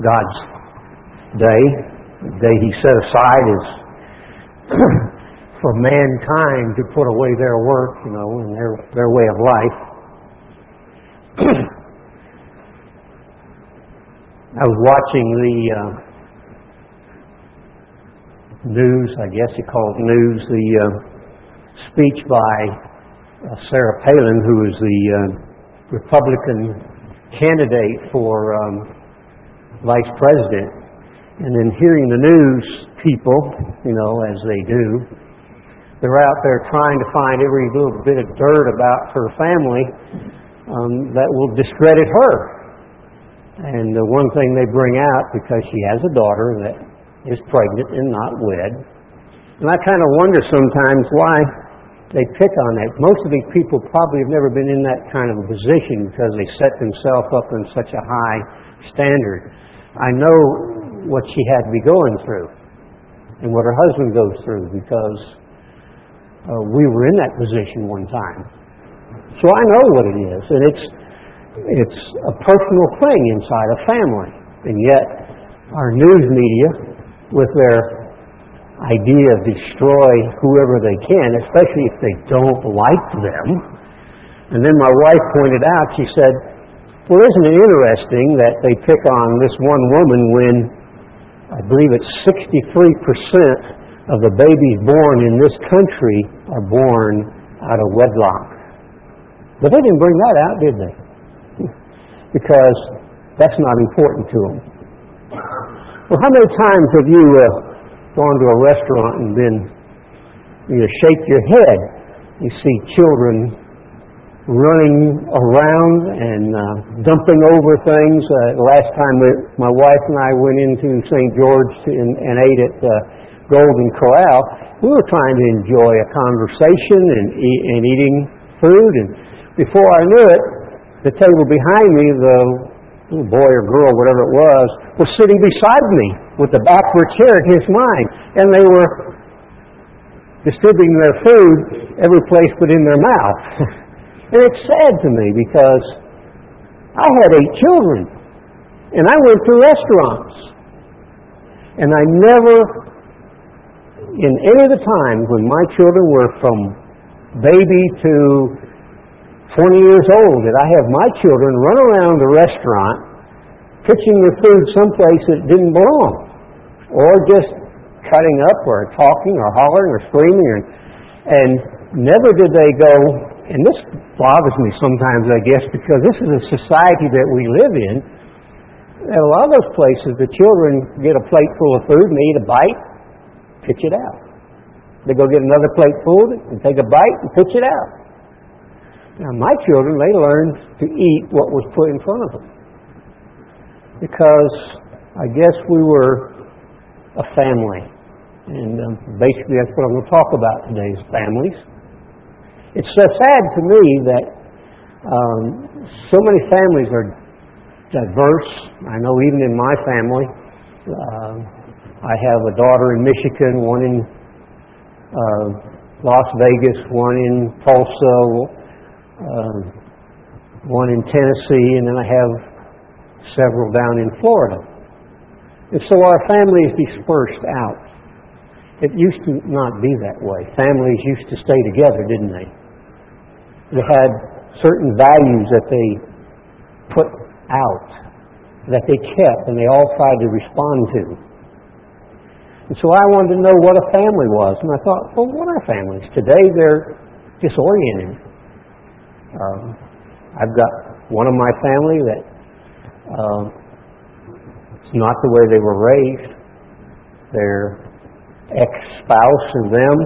God's day, the day He set aside is for mankind to put away their work, you know, and their their way of life. I was watching the uh, news, I guess you call it news, the uh, speech by uh, Sarah Palin, who is the uh, Republican candidate for um, vice president. And then hearing the news people, you know, as they do, they're out there trying to find every little bit of dirt about her family um, that will discredit her. And the one thing they bring out, because she has a daughter that is pregnant and not wed, and I kind of wonder sometimes why they pick on that. Most of these people probably have never been in that kind of a position because they set themselves up in such a high standard. I know what she had to be going through and what her husband goes through because uh, we were in that position one time. So I know what it is, and it's it's a personal thing inside a family. And yet, our news media, with their idea of destroy whoever they can, especially if they don't like them. And then my wife pointed out, she said, Well, isn't it interesting that they pick on this one woman when I believe it's 63% of the babies born in this country are born out of wedlock? But they didn't bring that out, did they? because that's not important to them. Well, how many times have you uh, gone to a restaurant and then you shake your head? You see children running around and uh, dumping over things. Uh, last time we, my wife and I went into St. George and, and ate at uh, Golden Corral, we were trying to enjoy a conversation and, and eating food. And before I knew it, the table behind me, the little boy or girl, whatever it was, was sitting beside me with the backward chair at his mind. And they were distributing their food every place but in their mouth. and it's sad to me because I had eight children. And I went to restaurants. And I never, in any of the times when my children were from baby to 20 years old that I have my children run around the restaurant pitching their food someplace that didn't belong, or just cutting up or talking or hollering or screaming, or, and never did they go. And this bothers me sometimes, I guess, because this is a society that we live in. At a lot of those places, the children get a plate full of food and they eat a bite, pitch it out. They go get another plate full and take a bite and pitch it out. Now, my children, they learned to eat what was put in front of them. Because I guess we were a family. And um, basically, that's what I'm going to talk about today is families. It's so sad to me that um, so many families are diverse. I know even in my family, uh, I have a daughter in Michigan, one in uh, Las Vegas, one in Tulsa, um, one in Tennessee, and then I have several down in Florida. And so our family is dispersed out. It used to not be that way. Families used to stay together, didn't they? They had certain values that they put out, that they kept, and they all tried to respond to. And so I wanted to know what a family was. And I thought, well, what are families? Today they're disoriented. Um, I've got one of my family that uh, it's not the way they were raised. Their ex-spouse and them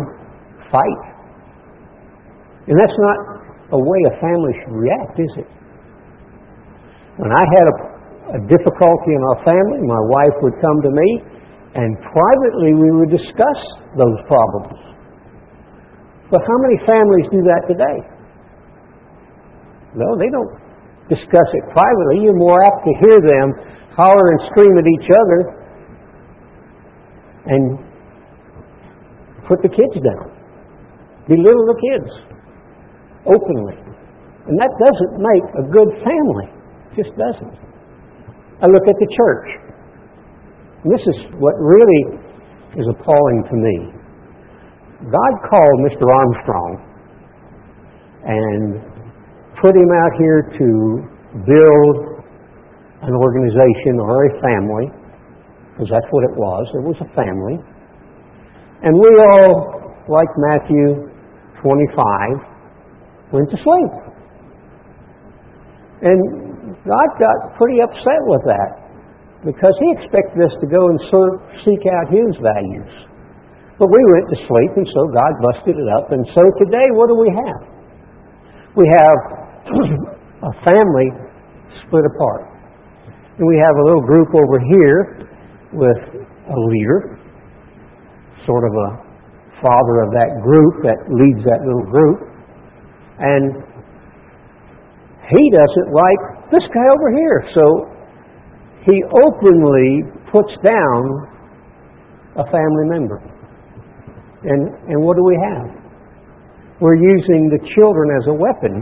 fight. And that's not a way a family should react, is it? When I had a, a difficulty in our family, my wife would come to me, and privately we would discuss those problems. But how many families do that today? No, they don't discuss it privately. You're more apt to hear them holler and scream at each other and put the kids down, belittle the kids openly. And that doesn't make a good family. It just doesn't. I look at the church. this is what really is appalling to me. God called Mr. Armstrong and put him out here to build an organization or a family, because that's what it was. It was a family. And we all, like Matthew 25, went to sleep. And God got pretty upset with that because He expected us to go and seek out His values. But we went to sleep, and so God busted it up. And so today, what do we have? We have a family split apart. And we have a little group over here with a leader, sort of a father of that group that leads that little group. And he doesn't like this guy over here. So he openly puts down a family member. And, and what do we have? We're using the children as a weapon,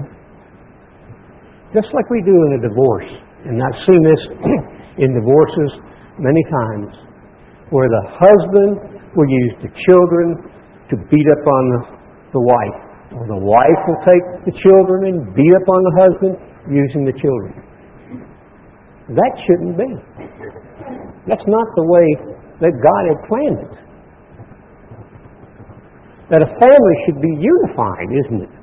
just like we do in a divorce. And I've seen this in divorces many times, where the husband will use the children to beat up on the, the wife, or the wife will take the children and beat up on the husband using the children. That shouldn't be. That's not the way that God had planned it. That a family should be unified, isn't it?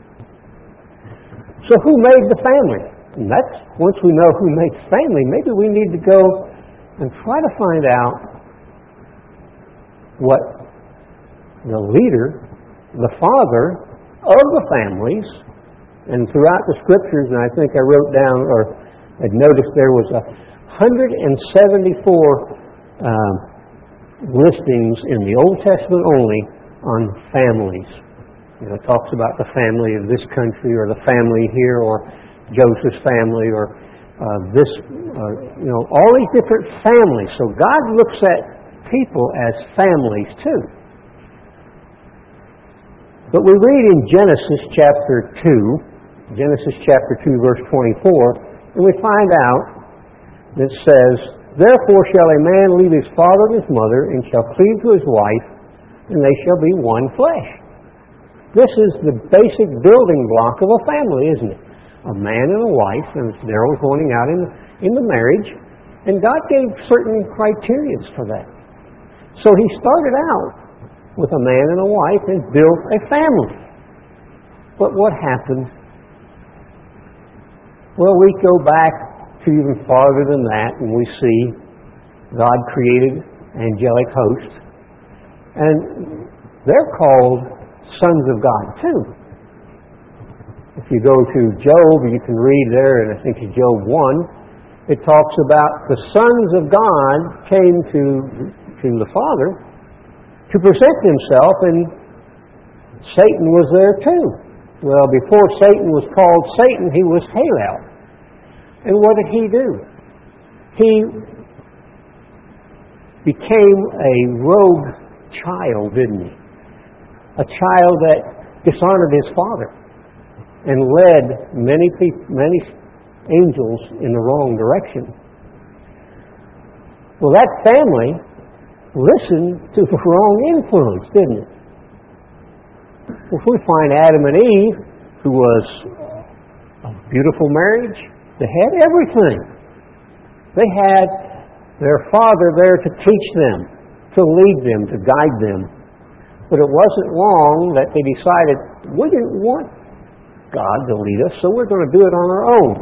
So who made the family? And that's, once we know who makes family, maybe we need to go and try to find out what the leader, the father of the families, and throughout the scriptures, and I think I wrote down or had noticed there was a 174 um, listings in the Old Testament only on families. You know, it talks about the family of this country or the family here or Joseph's family or uh, this, uh, you know, all these different families. So God looks at people as families too. But we read in Genesis chapter 2, Genesis chapter 2, verse 24, and we find out that says, Therefore shall a man leave his father and his mother, and shall cleave to his wife, and they shall be one flesh. This is the basic building block of a family, isn't it? a man and a wife, and there was pointing out in, in the marriage, and God gave certain criteria for that. So he started out with a man and a wife and built a family. But what happened? Well, we go back to even farther than that, and we see God created angelic hosts, and they're called sons of God too. If you go to Job, you can read there, and I think it's Job 1, it talks about the sons of God came to, to the Father to present himself, and Satan was there too. Well, before Satan was called Satan, he was Halel. And what did he do? He became a rogue child, didn't he? A child that dishonored his father and led many people, many angels in the wrong direction. Well, that family listened to the wrong influence, didn't it? If we find Adam and Eve, who was a beautiful marriage, they had everything. They had their father there to teach them, to lead them, to guide them. But it wasn't long that they decided we didn't want God to lead us, so we're going to do it on our own.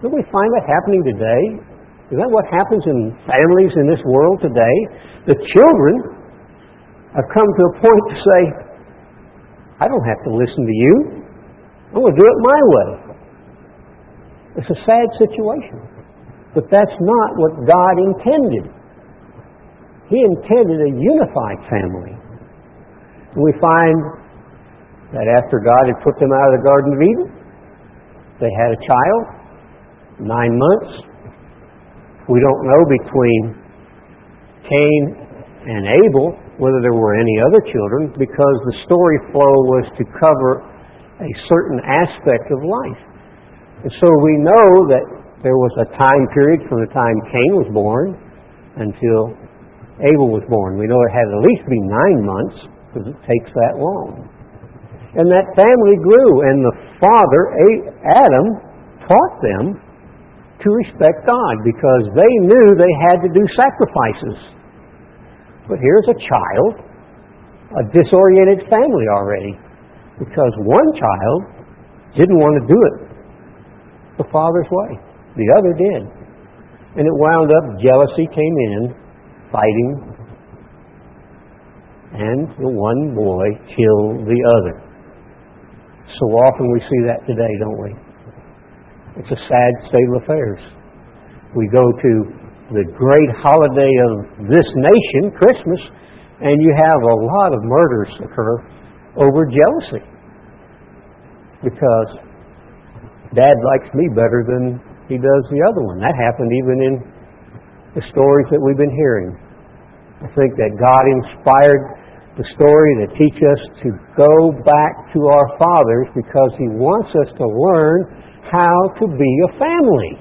Don't we find that happening today? Is that what happens in families in this world today? The children have come to a point to say, I don't have to listen to you. I'm going to do it my way. It's a sad situation. But that's not what God intended. He intended a unified family. And we find that after God had put them out of the Garden of Eden, they had a child, nine months. We don't know between Cain and Abel whether there were any other children because the story flow was to cover a certain aspect of life. And so we know that there was a time period from the time Cain was born until Abel was born. We know it had at least be nine months because it takes that long. And that family grew, and the father, Adam, taught them to respect God because they knew they had to do sacrifices. But here's a child, a disoriented family already, because one child didn't want to do it the father's way. The other did. And it wound up, jealousy came in, fighting, and the one boy killed the other. So often we see that today, don't we? It's a sad state of affairs. We go to the great holiday of this nation, Christmas, and you have a lot of murders occur over jealousy. Because dad likes me better than he does the other one. That happened even in the stories that we've been hearing. I think that God inspired the story to teach us to go back to our fathers because He wants us to learn how to be a family.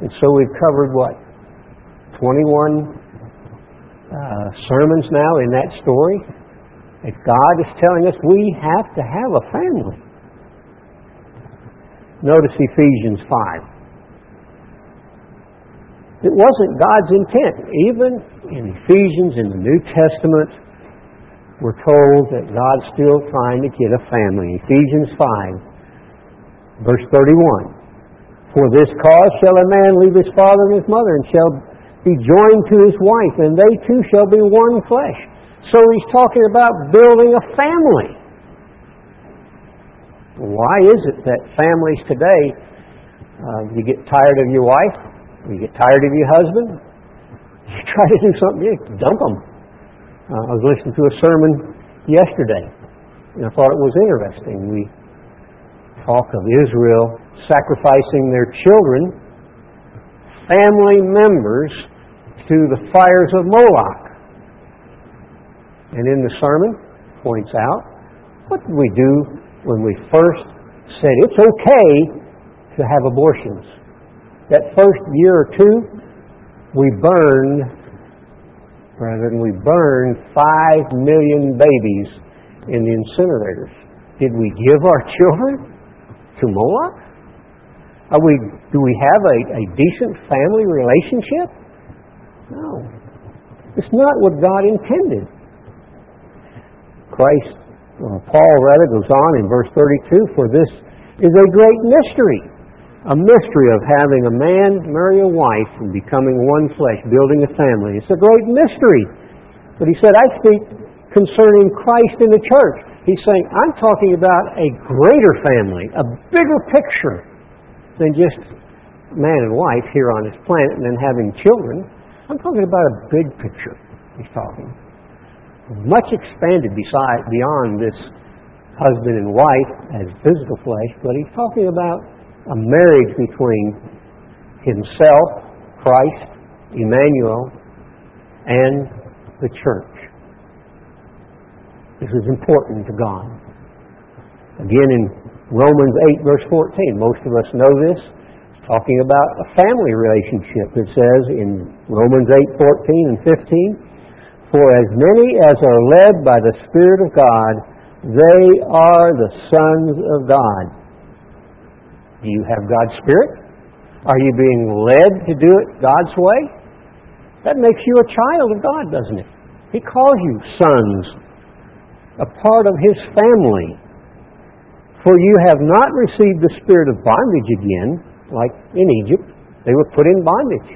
And so we've covered what? 21 uh, sermons now in that story. That God is telling us we have to have a family. Notice Ephesians 5. It wasn't God's intent. Even in Ephesians, in the New Testament, we're told that God's still trying to get a family. Ephesians 5, verse 31. For this cause shall a man leave his father and his mother, and shall be joined to his wife, and they two shall be one flesh. So he's talking about building a family. Why is it that families today, uh, you get tired of your wife, you get tired of your husband, you try to do something, you dump them. Uh, I was listening to a sermon yesterday, and I thought it was interesting. We talk of Israel sacrificing their children, family members, to the fires of Moloch. And in the sermon, points out, what did we do when we first said it's okay to have abortions? That first year or two, we burned, than we burned five million babies in the incinerators. Did we give our children to Moloch? Are we, do we have a, a decent family relationship? No. It's not what God intended. Christ, or Paul rather, goes on in verse 32 For this is a great mystery a mystery of having a man marry a wife and becoming one flesh, building a family. It's a great mystery. But he said, I speak concerning Christ in the church. He's saying, I'm talking about a greater family, a bigger picture than just man and wife here on this planet and then having children. I'm talking about a big picture, he's talking. Much expanded beside, beyond this husband and wife as physical flesh, but he's talking about a marriage between himself, Christ, Emmanuel, and the church. This is important to God. Again, in Romans 8, verse 14, most of us know this, it's talking about a family relationship. It says in Romans 8, 14 and 15, For as many as are led by the Spirit of God, they are the sons of God. Do you have God's Spirit? Are you being led to do it God's way? That makes you a child of God, doesn't it? He calls you sons, a part of His family. For you have not received the spirit of bondage again, like in Egypt. They were put in bondage.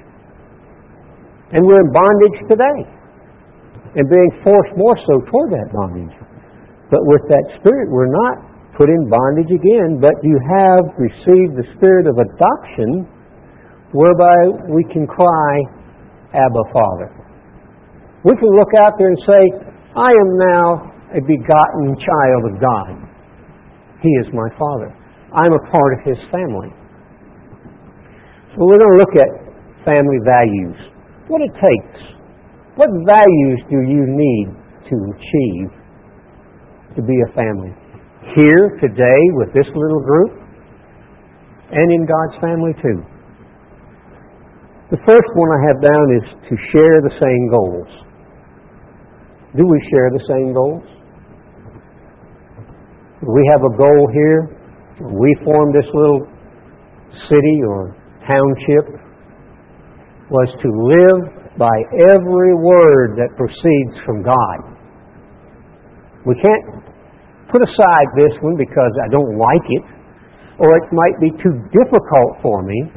And we're in bondage today. And being forced more so toward that bondage. But with that spirit, we're not put in bondage again, but you have received the spirit of adoption, whereby we can cry, Abba, Father. We can look out there and say, I am now a begotten child of God. He is my Father. I'm a part of His family. So we're going to look at family values. What it takes. What values do you need to achieve to be a family? Here today with this little group and in God's family too. The first one I have down is to share the same goals. Do we share the same goals? We have a goal here. We formed this little city or township was to live by every word that proceeds from God. We can't put aside this one because I don't like it, or it might be too difficult for me,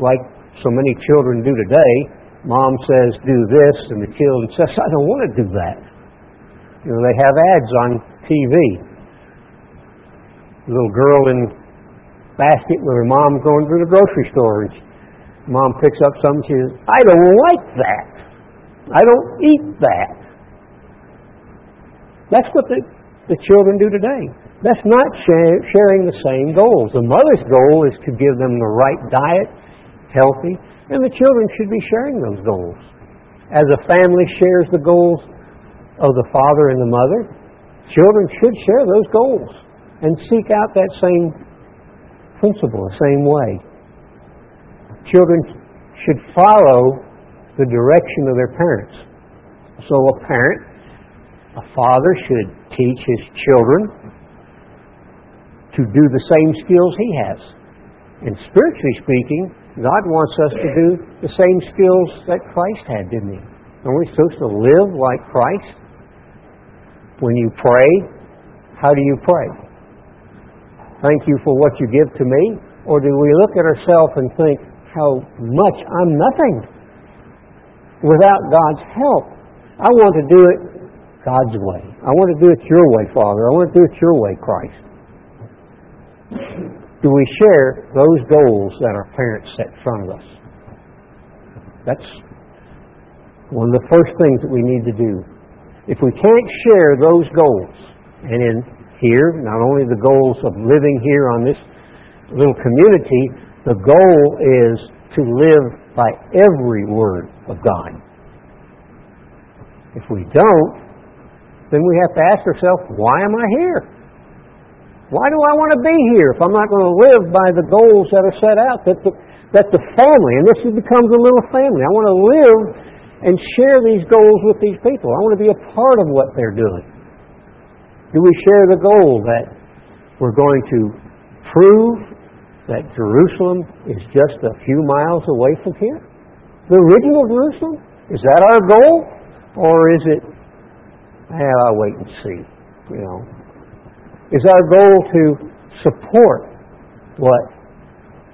like so many children do today. Mom says, do this, and the children says, I don't want to do that. You know, they have ads on TV. A little girl in basket with her mom going to the grocery store, and mom picks up something, she says, I don't like that. I don't eat that. That's what the the children do today. That's not sharing the same goals. The mother's goal is to give them the right diet, healthy, and the children should be sharing those goals. As a family shares the goals of the father and the mother, children should share those goals and seek out that same principle, the same way. Children should follow the direction of their parents. So a parent a father should teach his children to do the same skills he has. And spiritually speaking, God wants us to do the same skills that Christ had, didn't he? Are we supposed to live like Christ? When you pray, how do you pray? Thank you for what you give to me? Or do we look at ourselves and think how much I'm nothing without God's help? I want to do it God's way. I want to do it your way, Father. I want to do it your way, Christ. Do we share those goals that our parents set in front of us? That's one of the first things that we need to do. If we can't share those goals, and in here, not only the goals of living here on this little community, the goal is to live by every word of God. If we don't, then we have to ask ourselves, why am I here? Why do I want to be here if I'm not going to live by the goals that are set out? That the, that the family, and this becomes a little family, I want to live and share these goals with these people. I want to be a part of what they're doing. Do we share the goal that we're going to prove that Jerusalem is just a few miles away from here? The original Jerusalem? Is that our goal? Or is it well, I'll wait and see. You know, is our goal to support what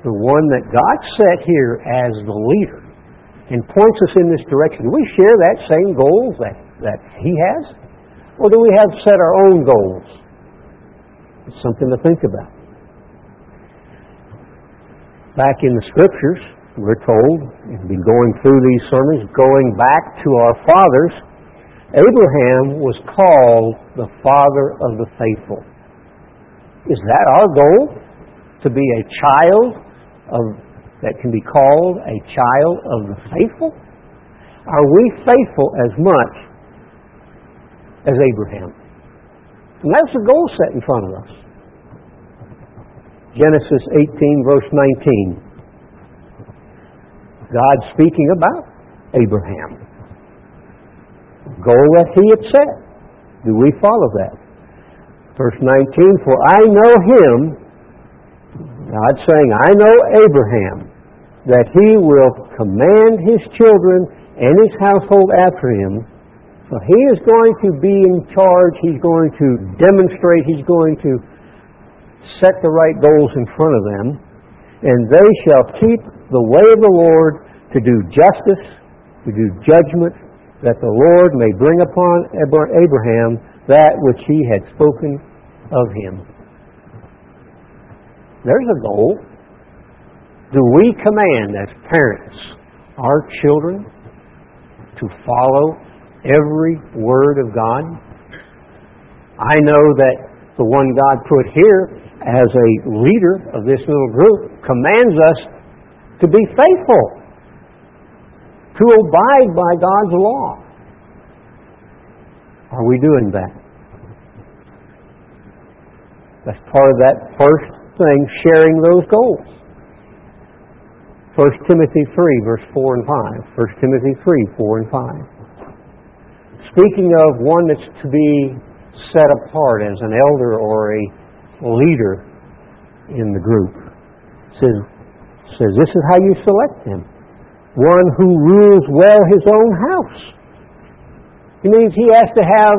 the one that God set here as the leader and points us in this direction. Do we share that same goals that, that He has? Or do we have set our own goals? It's something to think about. Back in the scriptures, we're told, and been going through these sermons, going back to our fathers, Abraham was called the father of the faithful. Is that our goal? To be a child of, that can be called a child of the faithful? Are we faithful as much as Abraham? And that's the goal set in front of us. Genesis 18, verse 19. God speaking about Abraham goal that he had set. Do we follow that? Verse 19, For I know him, God saying, I know Abraham, that he will command his children and his household after him. So he is going to be in charge, he's going to demonstrate, he's going to set the right goals in front of them, and they shall keep the way of the Lord to do justice, to do judgment, that the Lord may bring upon Abraham that which he had spoken of him. There's a goal. Do we command as parents our children to follow every word of God? I know that the one God put here as a leader of this little group commands us to be faithful to abide by God's law. Are we doing that? That's part of that first thing, sharing those goals. 1 Timothy 3, verse 4 and 5. 1 Timothy 3, 4 and 5. Speaking of one that's to be set apart as an elder or a leader in the group, says, says this is how you select him. One who rules well his own house. It means he has to have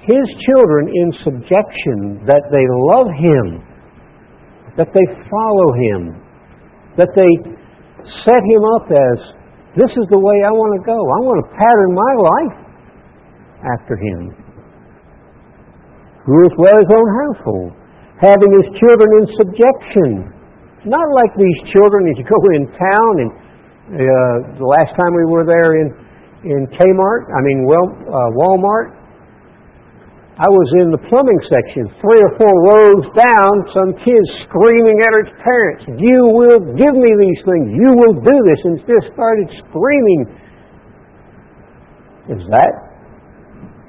his children in subjection, that they love him, that they follow him, that they set him up as this is the way I want to go. I want to pattern my life after him. Rules well his own household, having his children in subjection. Not like these children as you go in town and uh, the last time we were there in in Kmart, I mean well, uh, Walmart, I was in the plumbing section, three or four rows down, some kids screaming at its parents, You will give me these things, you will do this, and just started screaming. Is that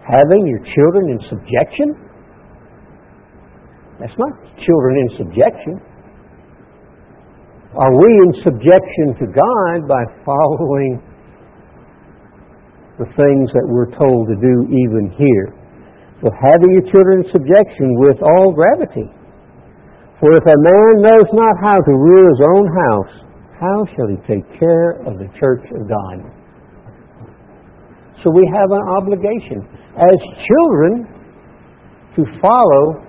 having your children in subjection? That's not children in subjection. Are we in subjection to God by following the things that we're told to do even here? So having your children in subjection with all gravity. For if a man knows not how to rule his own house, how shall he take care of the church of God? So we have an obligation as children to follow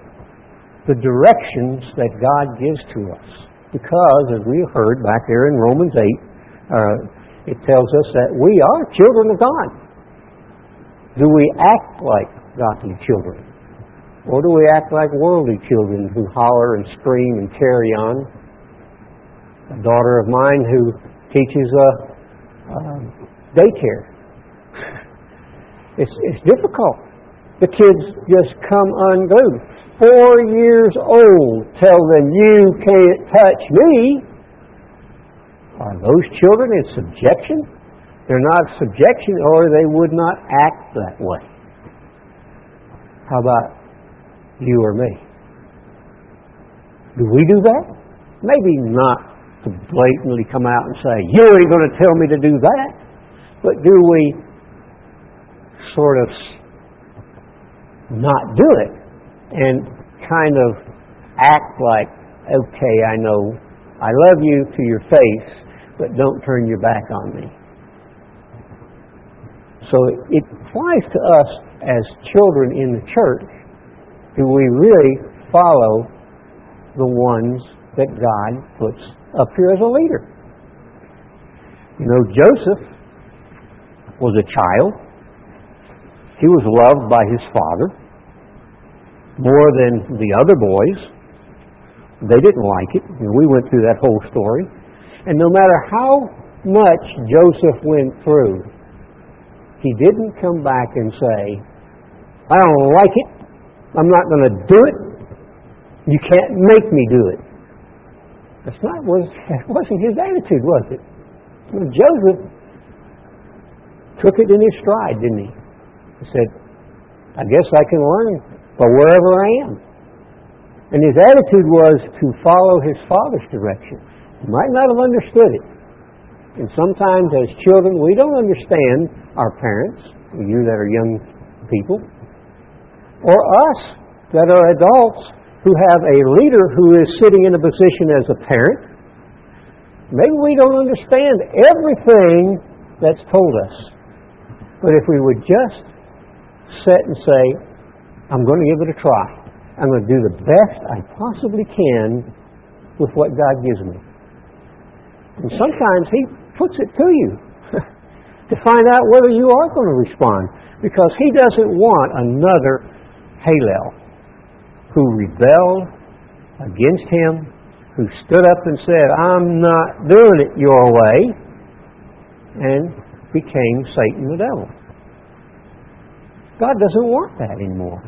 the directions that God gives to us. Because, as we heard back there in Romans 8, uh, it tells us that we are children of God. Do we act like godly children? Or do we act like worldly children who holler and scream and carry on? A daughter of mine who teaches a, uh, daycare. It's, it's difficult. The kids just come unglued. Four years old, tell them, you can't touch me. Are those children in subjection? They're not subjection, or they would not act that way. How about you or me? Do we do that? Maybe not to blatantly come out and say, You ain't going to tell me to do that. But do we sort of not do it and kind of act like, Okay, I know I love you to your face, but don't turn your back on me? So it applies to us as children in the church, do we really follow the ones that God puts up here as a leader? You know, Joseph was a child. He was loved by his father more than the other boys. They didn't like it. We went through that whole story. And no matter how much Joseph went through, he didn't come back and say, I don't like it. I'm not going to do it. You can't make me do it. That's not was that wasn't his attitude, was it? Joseph took it in his stride, didn't he? He said, I guess I can learn by wherever I am. And his attitude was to follow his father's direction. He might not have understood it. And sometimes as children, we don't understand our parents, you that are young people, or us that are adults who have a leader who is sitting in a position as a parent. Maybe we don't understand everything that's told us. But if we would just sit and say, I'm going to give it a try. I'm going to do the best I possibly can with what God gives me. And sometimes He puts it to you to find out whether you are going to respond. Because he doesn't want another Halel who rebelled against him, who stood up and said, I'm not doing it your way, and became Satan the devil. God doesn't want that anymore.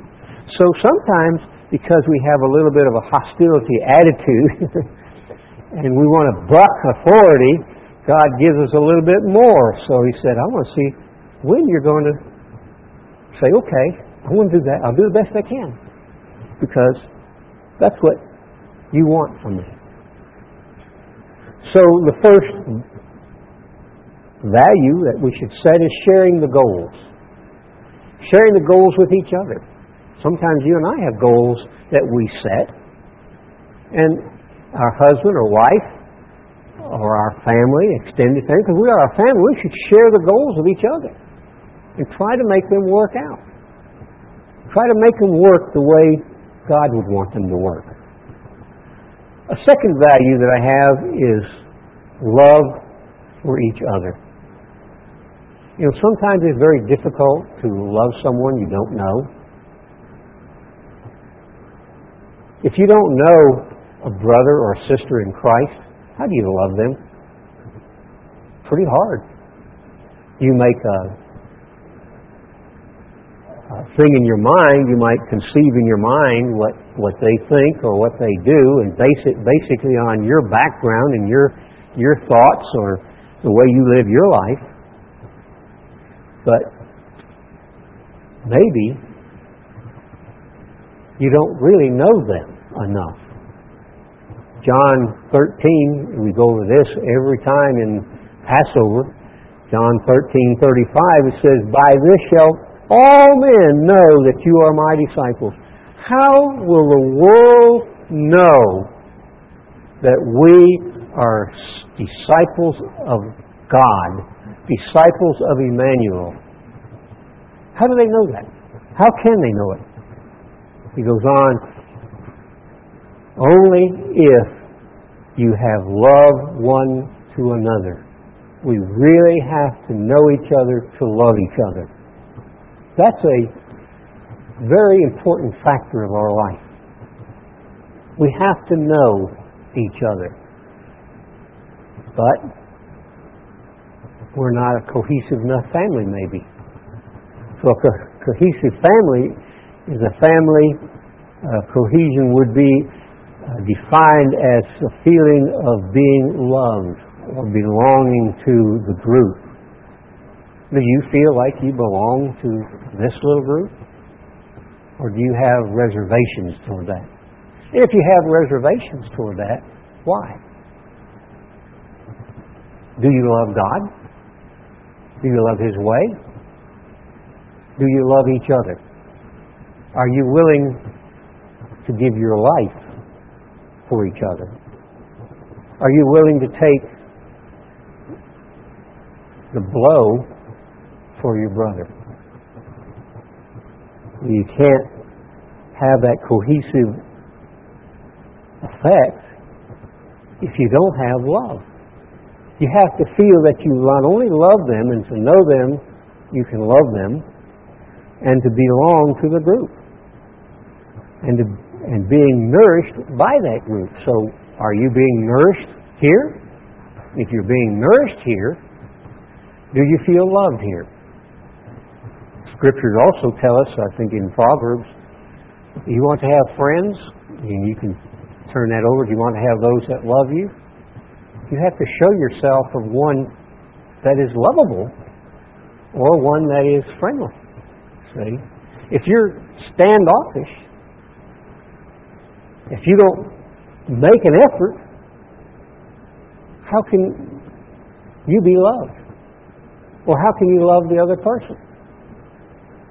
So sometimes, because we have a little bit of a hostility attitude, and we want to buck authority, God gives us a little bit more. So he said, I want to see when you're going to say, okay, I want to do that. I'll do the best I can. Because that's what you want from me. So the first value that we should set is sharing the goals. Sharing the goals with each other. Sometimes you and I have goals that we set, and our husband or wife or our family, extended family, because we are a family, we should share the goals of each other and try to make them work out. Try to make them work the way God would want them to work. A second value that I have is love for each other. You know, sometimes it's very difficult to love someone you don't know. If you don't know a brother or a sister in Christ, how do you love them? Pretty hard. You make a, a thing in your mind, you might conceive in your mind what, what they think or what they do and base it basically on your background and your, your thoughts or the way you live your life. But maybe you don't really know them enough. John 13, we go over this every time in Passover. John 13, 35, it says, By this shall all men know that you are my disciples. How will the world know that we are disciples of God, disciples of Emmanuel? How do they know that? How can they know it? He goes on, only if you have love one to another. We really have to know each other to love each other. That's a very important factor of our life. We have to know each other. But we're not a cohesive enough family, maybe. So a co- cohesive family a family, uh, cohesion would be uh, defined as a feeling of being loved or belonging to the group. Do you feel like you belong to this little group? Or do you have reservations toward that? If you have reservations toward that, why? Do you love God? Do you love His way? Do you love each other? Are you willing to give your life for each other? Are you willing to take the blow for your brother? You can't have that cohesive effect if you don't have love. You have to feel that you not only love them and to know them, you can love them, and to belong to the group. And and being nourished by that group. So, are you being nourished here? If you're being nourished here, do you feel loved here? Scriptures also tell us, I think in Proverbs, you want to have friends, and you can turn that over. Do you want to have those that love you? You have to show yourself of one that is lovable or one that is friendly. See? If you're standoffish, if you don't make an effort, how can you be loved? Or how can you love the other person?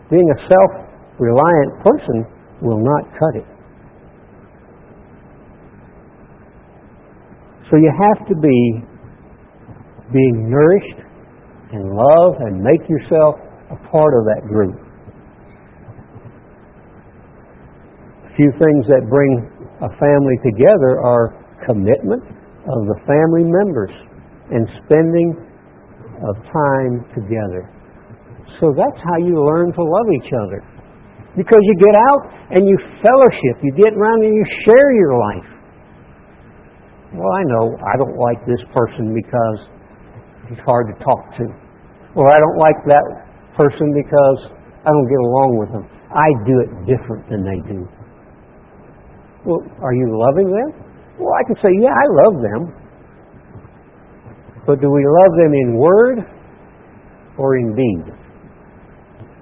Being a self reliant person will not cut it. So you have to be being nourished and love and make yourself a part of that group. A few things that bring a family together are commitment of the family members and spending of time together. So that's how you learn to love each other. Because you get out and you fellowship, you get around and you share your life. Well, I know I don't like this person because he's hard to talk to. Or I don't like that person because I don't get along with them. I do it different than they do. Well, are you loving them? Well, I can say, yeah, I love them. But do we love them in word or in deed?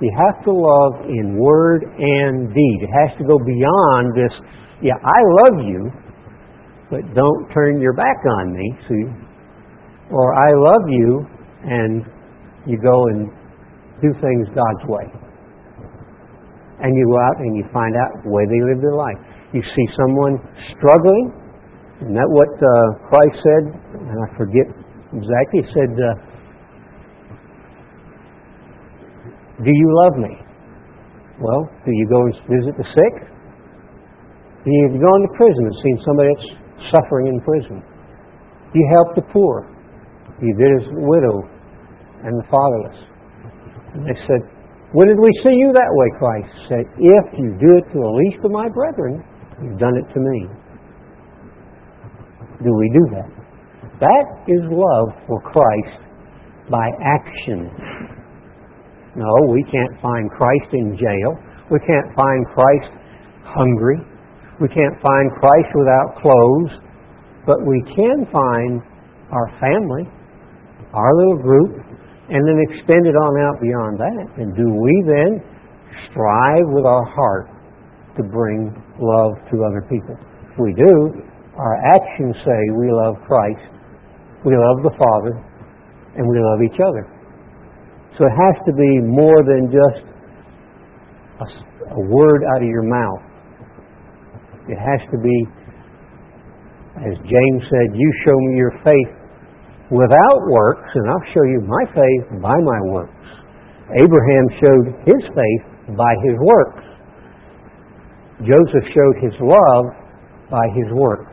You have to love in word and deed. It has to go beyond this, yeah, I love you, but don't turn your back on me. See, or I love you, and you go and do things God's way. And you go out and you find out the way they live their life. You see someone struggling, and that what uh, Christ said, and I forget exactly, he said, uh, Do you love me? Well, do you go and visit the sick? Do you go into prison and see somebody that's suffering in prison? Do you help the poor? Do you visit the widow and the fatherless? And they said, When did we see you that way? Christ said, If you do it to the least of my brethren, you've done it to me. Do we do that? That is love for Christ by action. No, we can't find Christ in jail. We can't find Christ hungry. We can't find Christ without clothes. But we can find our family, our little group, and then extend it on out beyond that. And do we then strive with our heart to bring love to other people? If we do, our actions say we love Christ, we love the Father, and we love each other. So it has to be more than just a, a word out of your mouth. It has to be, as James said, you show me your faith without works, and I'll show you my faith by my works. Abraham showed his faith by his works. Joseph showed his love by his works.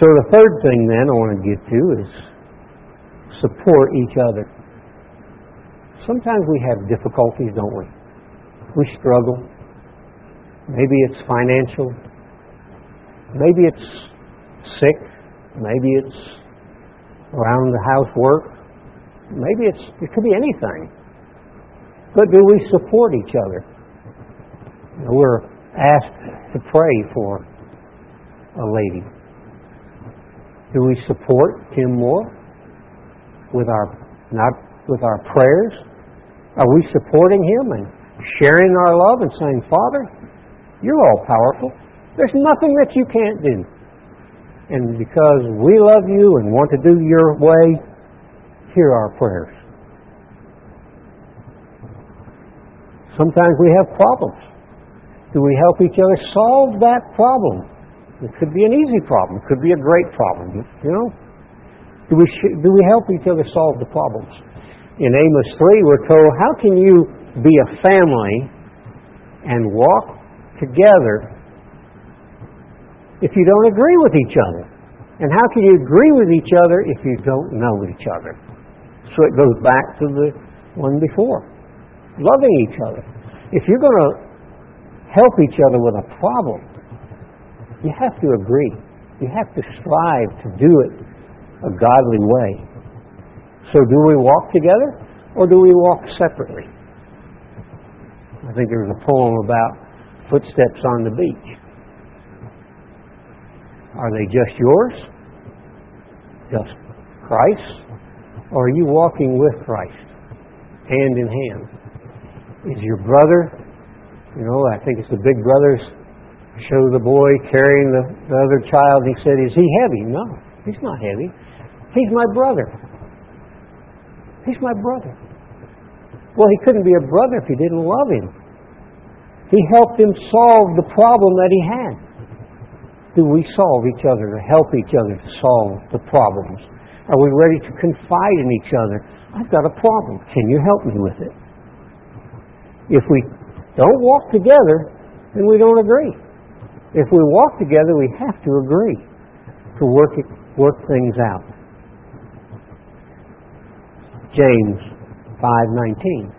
So the third thing then I want to get to is support each other. Sometimes we have difficulties, don't we? We struggle. Maybe it's financial. Maybe it's sick. Maybe it's around the house work. Maybe it's it could be anything. But do we support each other? We're asked to pray for a lady. Do we support Tim Moore? with our not with our prayers? Are we supporting him and sharing our love and saying, Father, you're all powerful. There's nothing that you can't do. And because we love you and want to do your way, hear our prayers. Sometimes we have problems. Do we help each other solve that problem? It could be an easy problem. It could be a great problem. You know, do we, do we help each other solve the problems? In Amos 3, we're told, How can you be a family and walk together if you don't agree with each other? And how can you agree with each other if you don't know each other? So it goes back to the one before loving each other. If you're going to help each other with a problem, you have to agree. You have to strive to do it a godly way. So do we walk together or do we walk separately? I think there's a poem about footsteps on the beach. Are they just yours? Just Christ? Or are you walking with Christ, hand in hand? Is your brother, you know, I think it's the big brothers show the boy carrying the, the other child. He said, Is he heavy? No, he's not heavy. He's my brother. He's my brother. Well, he couldn't be a brother if he didn't love him. He helped him solve the problem that he had. Do we solve each other to help each other to solve the problems? Are we ready to confide in each other? I've got a problem. Can you help me with it? If we don't walk together, then we don't agree. If we walk together, we have to agree to work, it, work things out. James 5:19.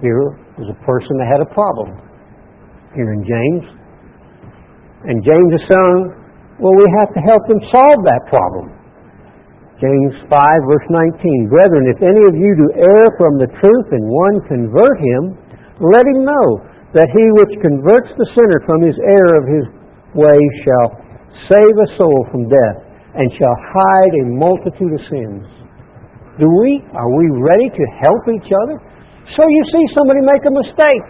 Here was a person that had a problem here in James. And James is saying, well, we have to help them solve that problem. James 5, verse 19. Brethren, if any of you do err from the truth and one convert him, let him know that he which converts the sinner from his error of his way shall save a soul from death and shall hide a multitude of sins. Do we? Are we ready to help each other? So you see somebody make a mistake.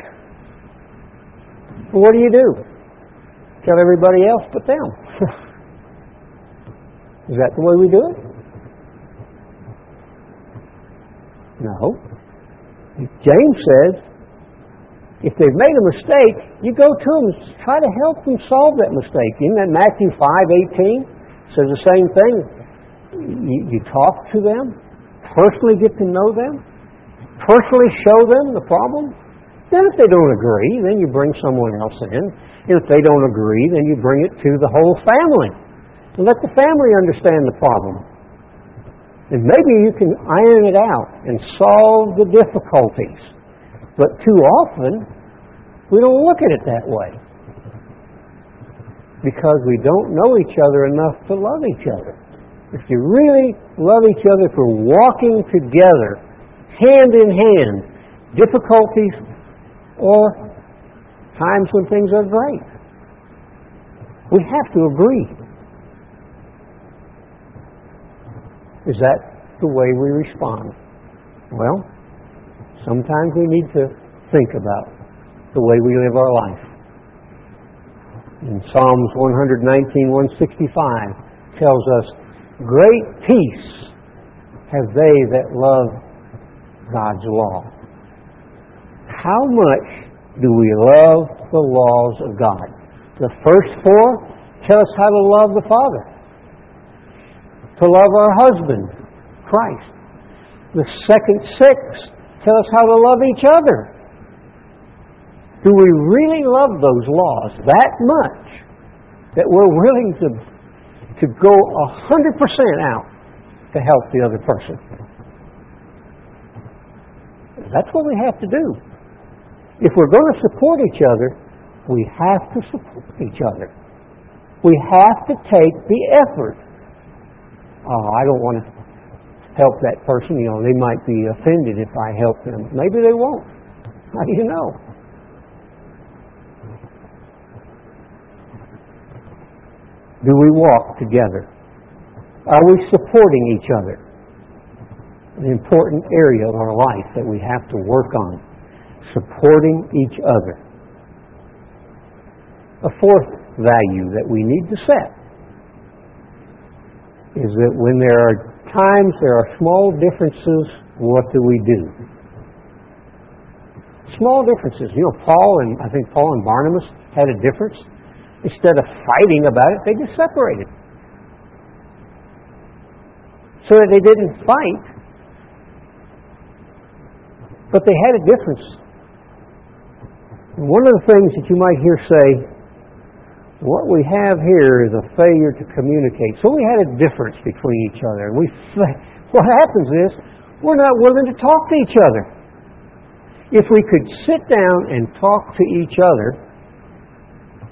What do you do? Tell everybody else but them. Is that the way we do it? No. James says, if they've made a mistake, you go to them try to help them solve that mistake. Isn't that Matthew 5, 18? Says the same thing. You, you talk to them, personally get to know them, personally show them the problem. Then if they don't agree, then you bring someone else in. And if they don't agree, then you bring it to the whole family. And let the family understand the problem. And maybe you can iron it out and solve the difficulties. But too often, we don't look at it that way. Because we don't know each other enough to love each other. If you really love each other for walking together, hand in hand, difficulties or times when things are great. We have to agree. Is that the way we respond? Well, sometimes we need to think about the way we live our life. In Psalms 119, 165 tells us, Great peace have they that love God's law. How much do we love the laws of God? The first four tell us how to love the Father, to love our husband, Christ. The second six tell us how to love each other. Do we really love those laws that much that we're willing to, to go a 100% out to help the other person? That's what we have to do. If we're going to support each other, we have to support each other. We have to take the effort. Oh, I don't want to help that person. You know, they might be offended if I help them. Maybe they won't. How do you know? Do we walk together? Are we supporting each other? An important area of our life that we have to work on supporting each other. A fourth value that we need to set is that when there are times there are small differences, what do we do? Small differences. You know, Paul and I think Paul and Barnabas had a difference. Instead of fighting about it, they just separated. So that they didn't fight, but they had a difference one of the things that you might hear say, what we have here is a failure to communicate. So we had a difference between each other. We, what happens is, we're not willing to talk to each other. If we could sit down and talk to each other,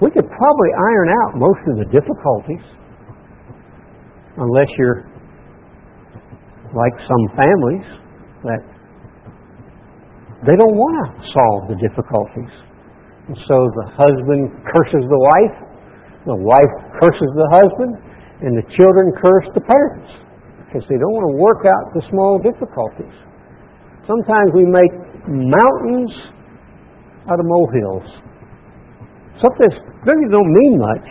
we could probably iron out most of the difficulties. Unless you're like some families that they don't want to solve the difficulties. And so the husband curses the wife, the wife curses the husband, and the children curse the parents because they don't want to work out the small difficulties. Sometimes we make mountains out of molehills. Something that really don't mean much,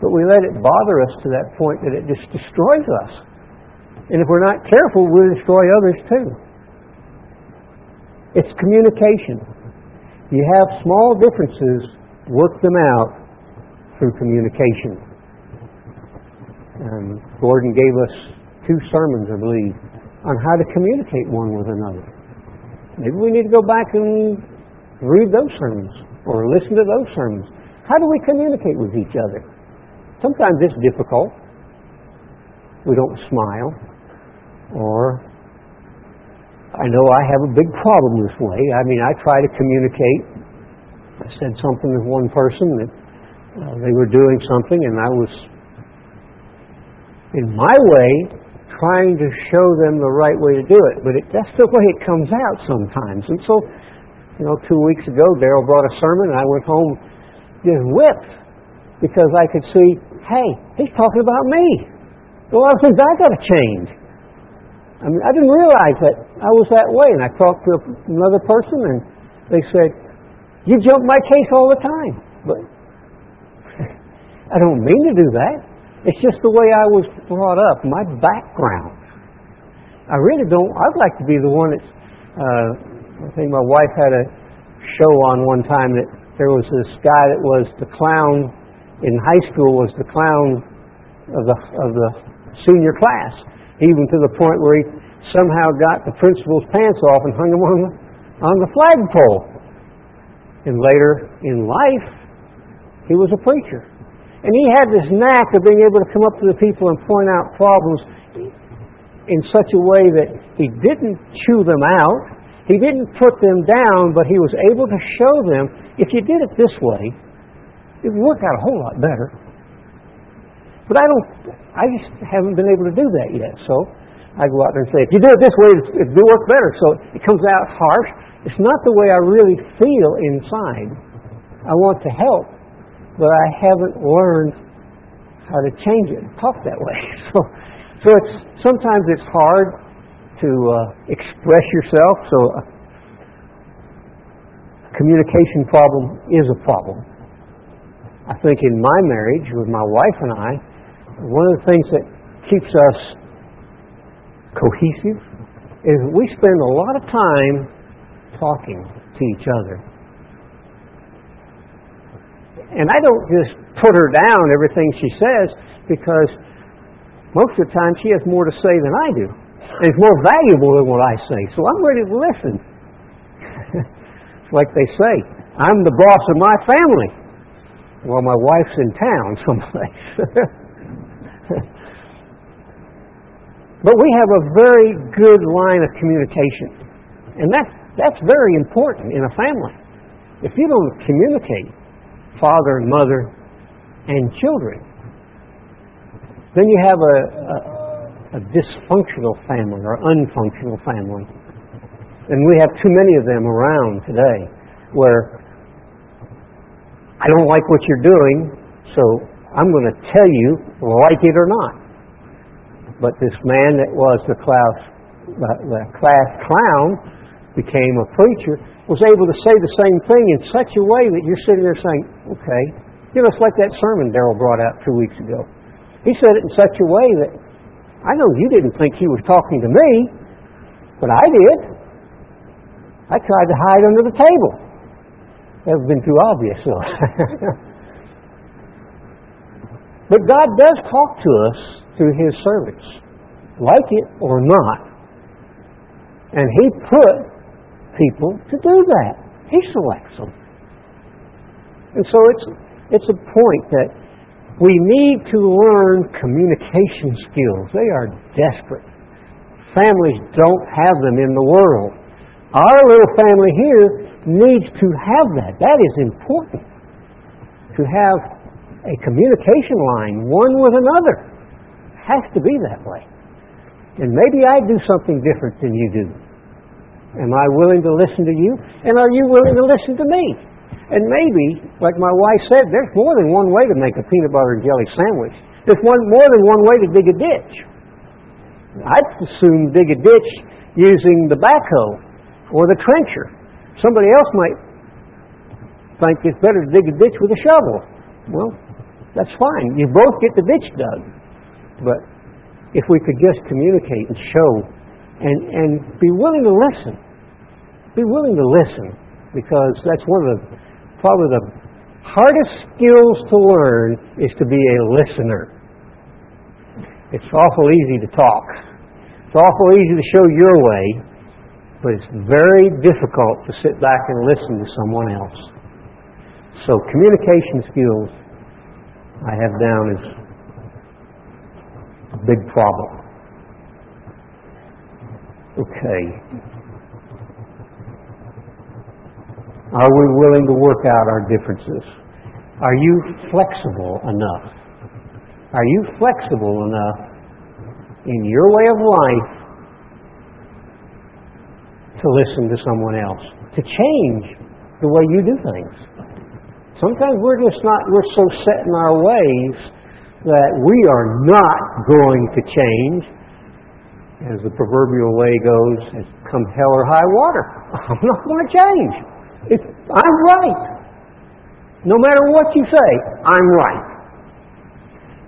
but we let it bother us to that point that it just destroys us. And if we're not careful, we'll destroy others too. It's communication. You have small differences, work them out through communication. And Gordon gave us two sermons, I believe, on how to communicate one with another. Maybe we need to go back and read those sermons or listen to those sermons. How do we communicate with each other? Sometimes it's difficult. We don't smile or I know I have a big problem this way. I mean, I try to communicate. I said something to one person that uh, they were doing something, and I was, in my way, trying to show them the right way to do it. But it, that's the way it comes out sometimes. And so, you know, two weeks ago, Daryl brought a sermon, and I went home just whipped because I could see, hey, he's talking about me. A lot of things I got to change. I mean, I didn't realize that I was that way. And I talked to another person, and they said, "You jump my case all the time." But I don't mean to do that. It's just the way I was brought up, my background. I really don't. I'd like to be the one that's. Uh, I think my wife had a show on one time that there was this guy that was the clown in high school was the clown of the of the senior class, even to the point where he somehow got the principal's pants off and hung them on the, on the flagpole. And later in life, he was a preacher. And he had this knack of being able to come up to the people and point out problems in such a way that he didn't chew them out, he didn't put them down, but he was able to show them if you did it this way, it would work out a whole lot better. But I don't, I just haven't been able to do that yet. So I go out there and say, if you do it this way, it will work better. So it comes out harsh. It's not the way I really feel inside. I want to help, but I haven't learned how to change it and talk that way. So, so it's sometimes it's hard to uh, express yourself. So communication problem is a problem. I think in my marriage with my wife and I, one of the things that keeps us cohesive is we spend a lot of time talking to each other. And I don't just put her down everything she says because most of the time she has more to say than I do. And it's more valuable than what I say. So I'm ready to listen. like they say, I'm the boss of my family. Well, my wife's in town someplace. but we have a very good line of communication. And that's, that's very important in a family. If you don't communicate, father and mother and children, then you have a, a, a dysfunctional family or unfunctional family. And we have too many of them around today where I don't like what you're doing, so I'm going to tell you, like it or not. But this man that was the class, the, the class clown became a preacher, was able to say the same thing in such a way that you're sitting there saying, okay. You know, it's like that sermon Daryl brought out two weeks ago. He said it in such a way that I know you didn't think he was talking to me, but I did. I tried to hide under the table. That would have been too obvious, though. but God does talk to us through His servants, like it or not. And He put people to do that. He selects them. And so it's, it's a point that we need to learn communication skills. They are desperate. Families don't have them in the world. Our little family here needs to have that. That is important. To have a communication line, one with another. Has to be that way. And maybe I do something different than you do. Am I willing to listen to you? And are you willing to listen to me? And maybe, like my wife said, there's more than one way to make a peanut butter and jelly sandwich. There's one, more than one way to dig a ditch. I'd assume dig a ditch using the backhoe or the trencher. Somebody else might think it's better to dig a ditch with a shovel. Well, that's fine. You both get the ditch dug. But if we could just communicate and show and, and be willing to listen, be willing to listen because that's one of the probably the hardest skills to learn is to be a listener. It's awful easy to talk. It's awful easy to show your way, but it's very difficult to sit back and listen to someone else. So communication skills I have down is a big problem. Okay. Are we willing to work out our differences? Are you flexible enough? Are you flexible enough in your way of life to listen to someone else, to change the way you do things? Sometimes we're just not, we're so set in our ways that we are not going to change. As the proverbial way goes, come hell or high water. I'm not going to change. It's, I'm right. No matter what you say, I'm right.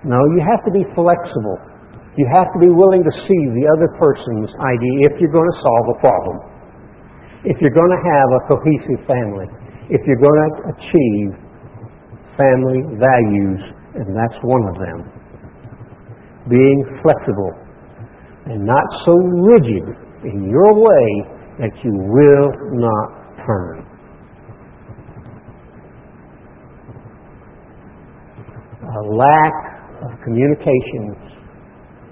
No, you have to be flexible. You have to be willing to see the other person's idea if you're going to solve a problem. If you're going to have a cohesive family. If you're going to achieve family values, and that's one of them. Being flexible and not so rigid in your way that you will not turn. A lack of communication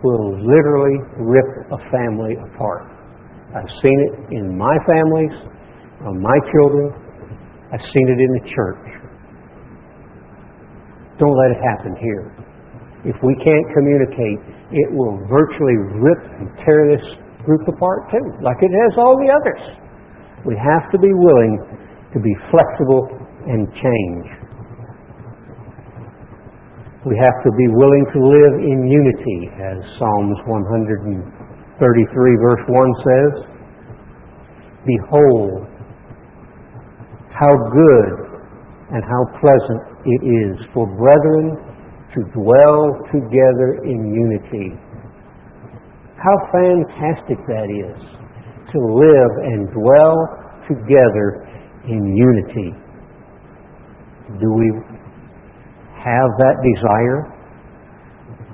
will literally rip a family apart. I've seen it in my families, on my children. I've seen it in the church. Don't let it happen here. If we can't communicate, it will virtually rip and tear this group apart too, like it has all the others. We have to be willing to be flexible and change. We have to be willing to live in unity, as Psalms 133, verse 1 says. Behold, how good and how pleasant it is for brethren to dwell together in unity. How fantastic that is to live and dwell together in unity. Do we have that desire?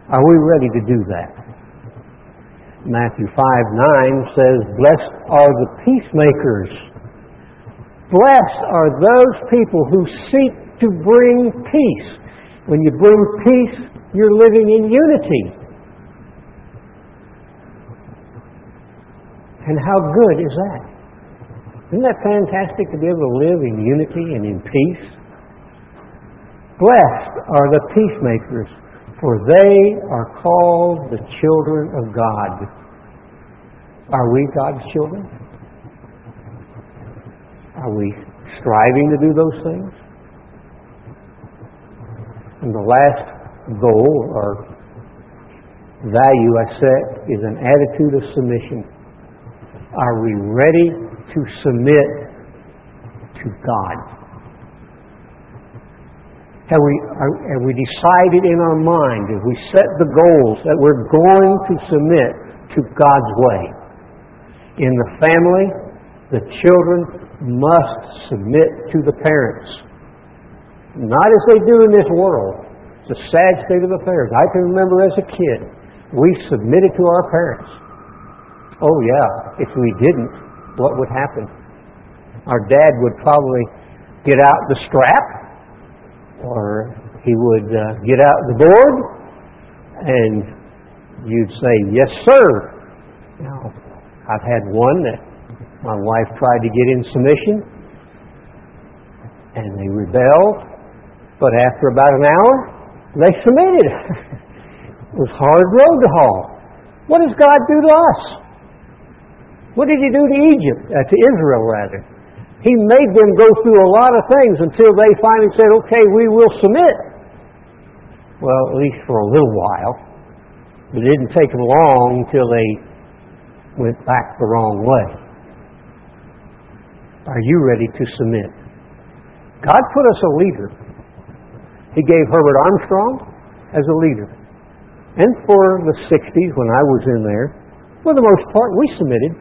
Are we ready to do that? Matthew 5 9 says, Blessed are the peacemakers. Blessed are those people who seek to bring peace. When you bring peace, you're living in unity. And how good is that? Isn't that fantastic to be able to live in unity and in peace? Blessed are the peacemakers, for they are called the children of God. Are we God's children? Are we striving to do those things? And the last goal or value I set is an attitude of submission. Are we ready to submit to God? Have we, have we decided in our mind, have we set the goals that we're going to submit to God's way? In the family, the children must submit to the parents. Not as they do in this world. It's a sad state of affairs. I can remember as a kid, we submitted to our parents. Oh, yeah. If we didn't, what would happen? Our dad would probably get out the strap or he would uh, get out the board and you'd say, Yes, sir. Now, I've had one that my wife tried to get in submission and they rebelled, but after about an hour, they submitted. it was hard road to haul. What does God do to us? What did He do to Egypt, uh, to Israel rather? He made them go through a lot of things until they finally said, okay, we will submit. Well, at least for a little while. But it didn't take them long until they went back the wrong way. Are you ready to submit? God put us a leader. He gave Herbert Armstrong as a leader. And for the 60s, when I was in there, for the most part, we submitted.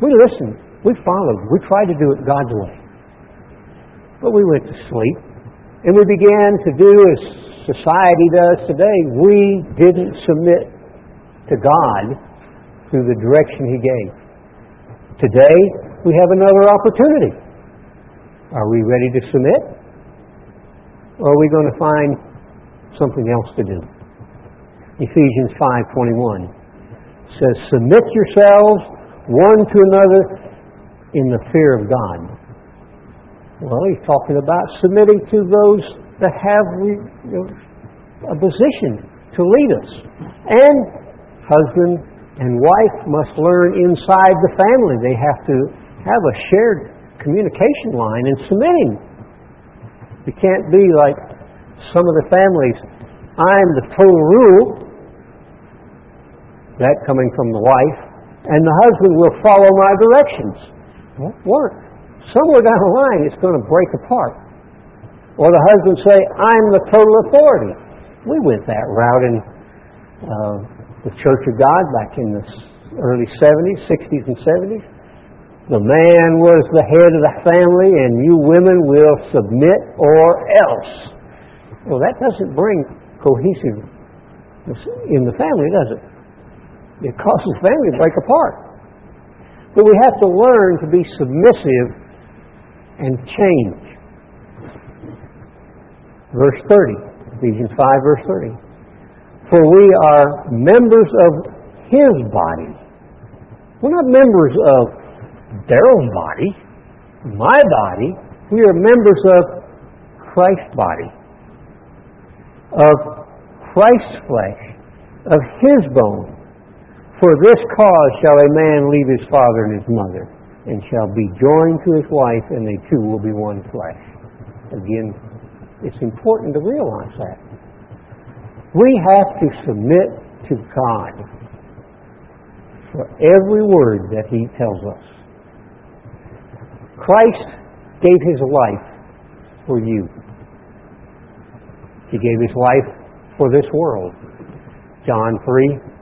We listened. We followed. We tried to do it God's way. But we went to sleep. And we began to do as society does today. We didn't submit to God through the direction He gave. Today, we have another opportunity. Are we ready to submit? Or are we going to find something else to do? Ephesians 5:21 says, "Submit yourselves one to another in the fear of God. Well, he's talking about submitting to those that have a position to lead us. And husband and wife must learn inside the family. They have to have a shared communication line in submitting. It can't be like some of the families, I'm the total rule, that coming from the wife, and the husband will follow my directions won't work. Somewhere down the line, it's going to break apart. Or the husband say, I'm the total authority. We went that route in uh, the Church of God back in the early 70s, 60s, and 70s. The man was the head of the family, and you women will submit or else. Well, that doesn't bring cohesive in the family, does it? It causes family to break apart. But we have to learn to be submissive and change. Verse 30, Ephesians 5, verse 30. For we are members of His body. We're not members of Daryl's body, my body. We are members of Christ's body, of Christ's flesh, of His bone. For this cause shall a man leave his father and his mother, and shall be joined to his wife, and they two will be one flesh. Again, it's important to realize that. We have to submit to God for every word that He tells us. Christ gave his life for you. He gave his life for this world. John 3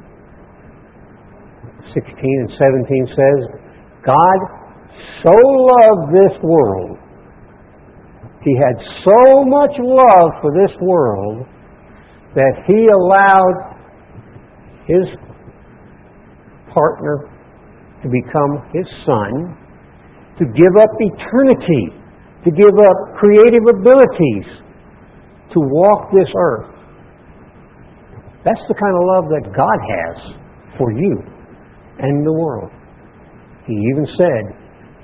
16 and 17 says, God so loved this world. He had so much love for this world that he allowed his partner to become his son to give up eternity, to give up creative abilities, to walk this earth. That's the kind of love that God has for you and the world. He even said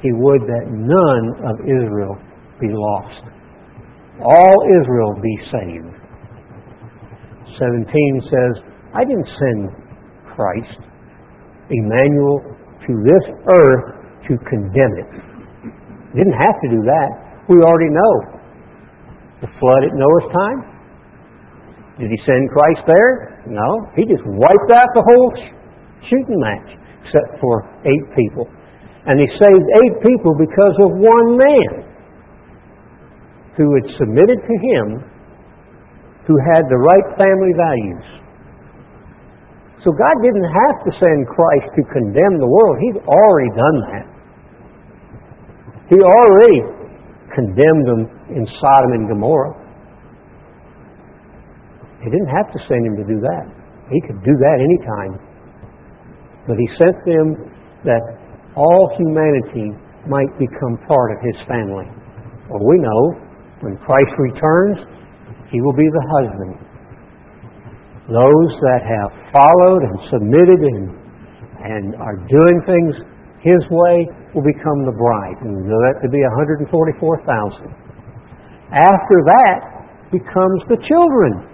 he would that none of Israel be lost. All Israel be saved. 17 says, I didn't send Christ, Emmanuel, to this earth to condemn it. Didn't have to do that. We already know. The flood at Noah's time. Did he send Christ there? No. He just wiped out the whole shooting match, except for eight people. And he saved eight people because of one man who had submitted to him, who had the right family values. So God didn't have to send Christ to condemn the world. He's already done that. He already condemned them in Sodom and Gomorrah. He didn't have to send him to do that. He could do that anytime. But he sent them that all humanity might become part of his family. Well, we know when Christ returns, he will be the husband. Those that have followed and submitted and, and are doing things his way will become the bride. And we know that to be 144,000. After that becomes the children.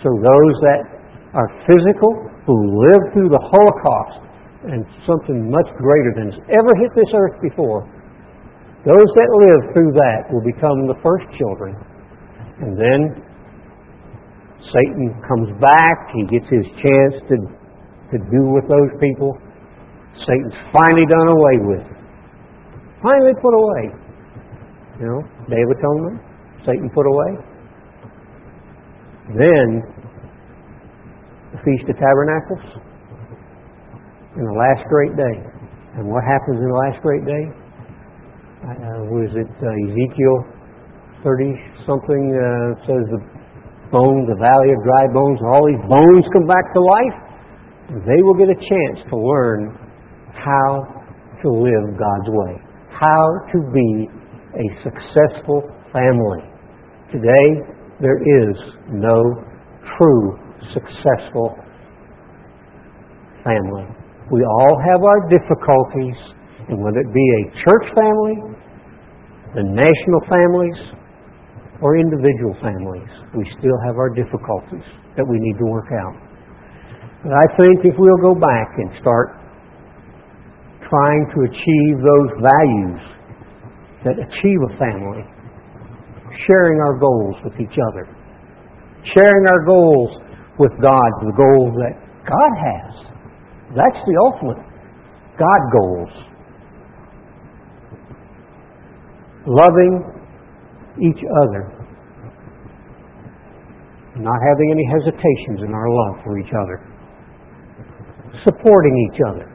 So those that are physical, who live through the Holocaust and something much greater than has ever hit this earth before, those that live through that will become the first children. And then Satan comes back, he gets his chance to, to do with those people Satan's finally done away with. Finally put away. You know, Day of Atonement, Satan put away. Then, the Feast of Tabernacles, in the last great day. And what happens in the last great day? Uh, was it uh, Ezekiel 30 something uh, says the bones, the valley of dry bones, all these bones come back to life? They will get a chance to learn how to live God's way, how to be a successful family. Today, there is no true successful family. We all have our difficulties, and whether it be a church family, the national families, or individual families, we still have our difficulties that we need to work out. But I think if we'll go back and start trying to achieve those values that achieve a family, sharing our goals with each other, sharing our goals with God, the goals that God has. That's the ultimate God goals. Loving each other. not having any hesitations in our love for each other, supporting each other.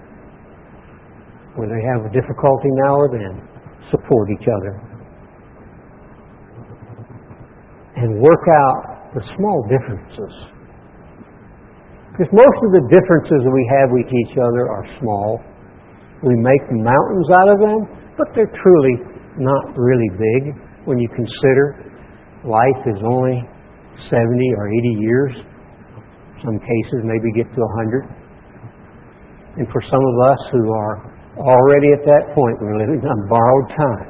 When they have a difficulty now or then, support each other. And work out the small differences. Because most of the differences we have with each other are small. We make mountains out of them, but they're truly not really big when you consider life is only 70 or 80 years. Some cases maybe get to 100. And for some of us who are already at that point, we're living on borrowed time.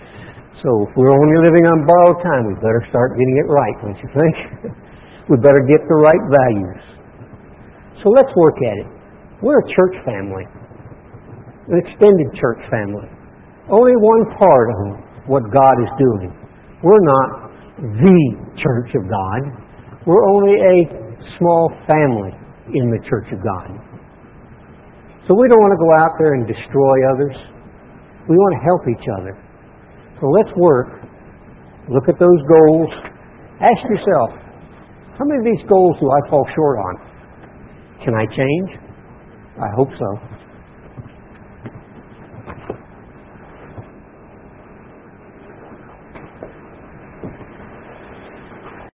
so if we're only living on borrowed time, we better start getting it right, don't you think? we better get the right values. So let's work at it. We're a church family, an extended church family. Only one part of what God is doing. We're not the church of God. We're only a small family in the church of God. So we don't want to go out there and destroy others. We want to help each other. So let's work. Look at those goals. Ask yourself, how many of these goals do I fall short on? Can I change? I hope so.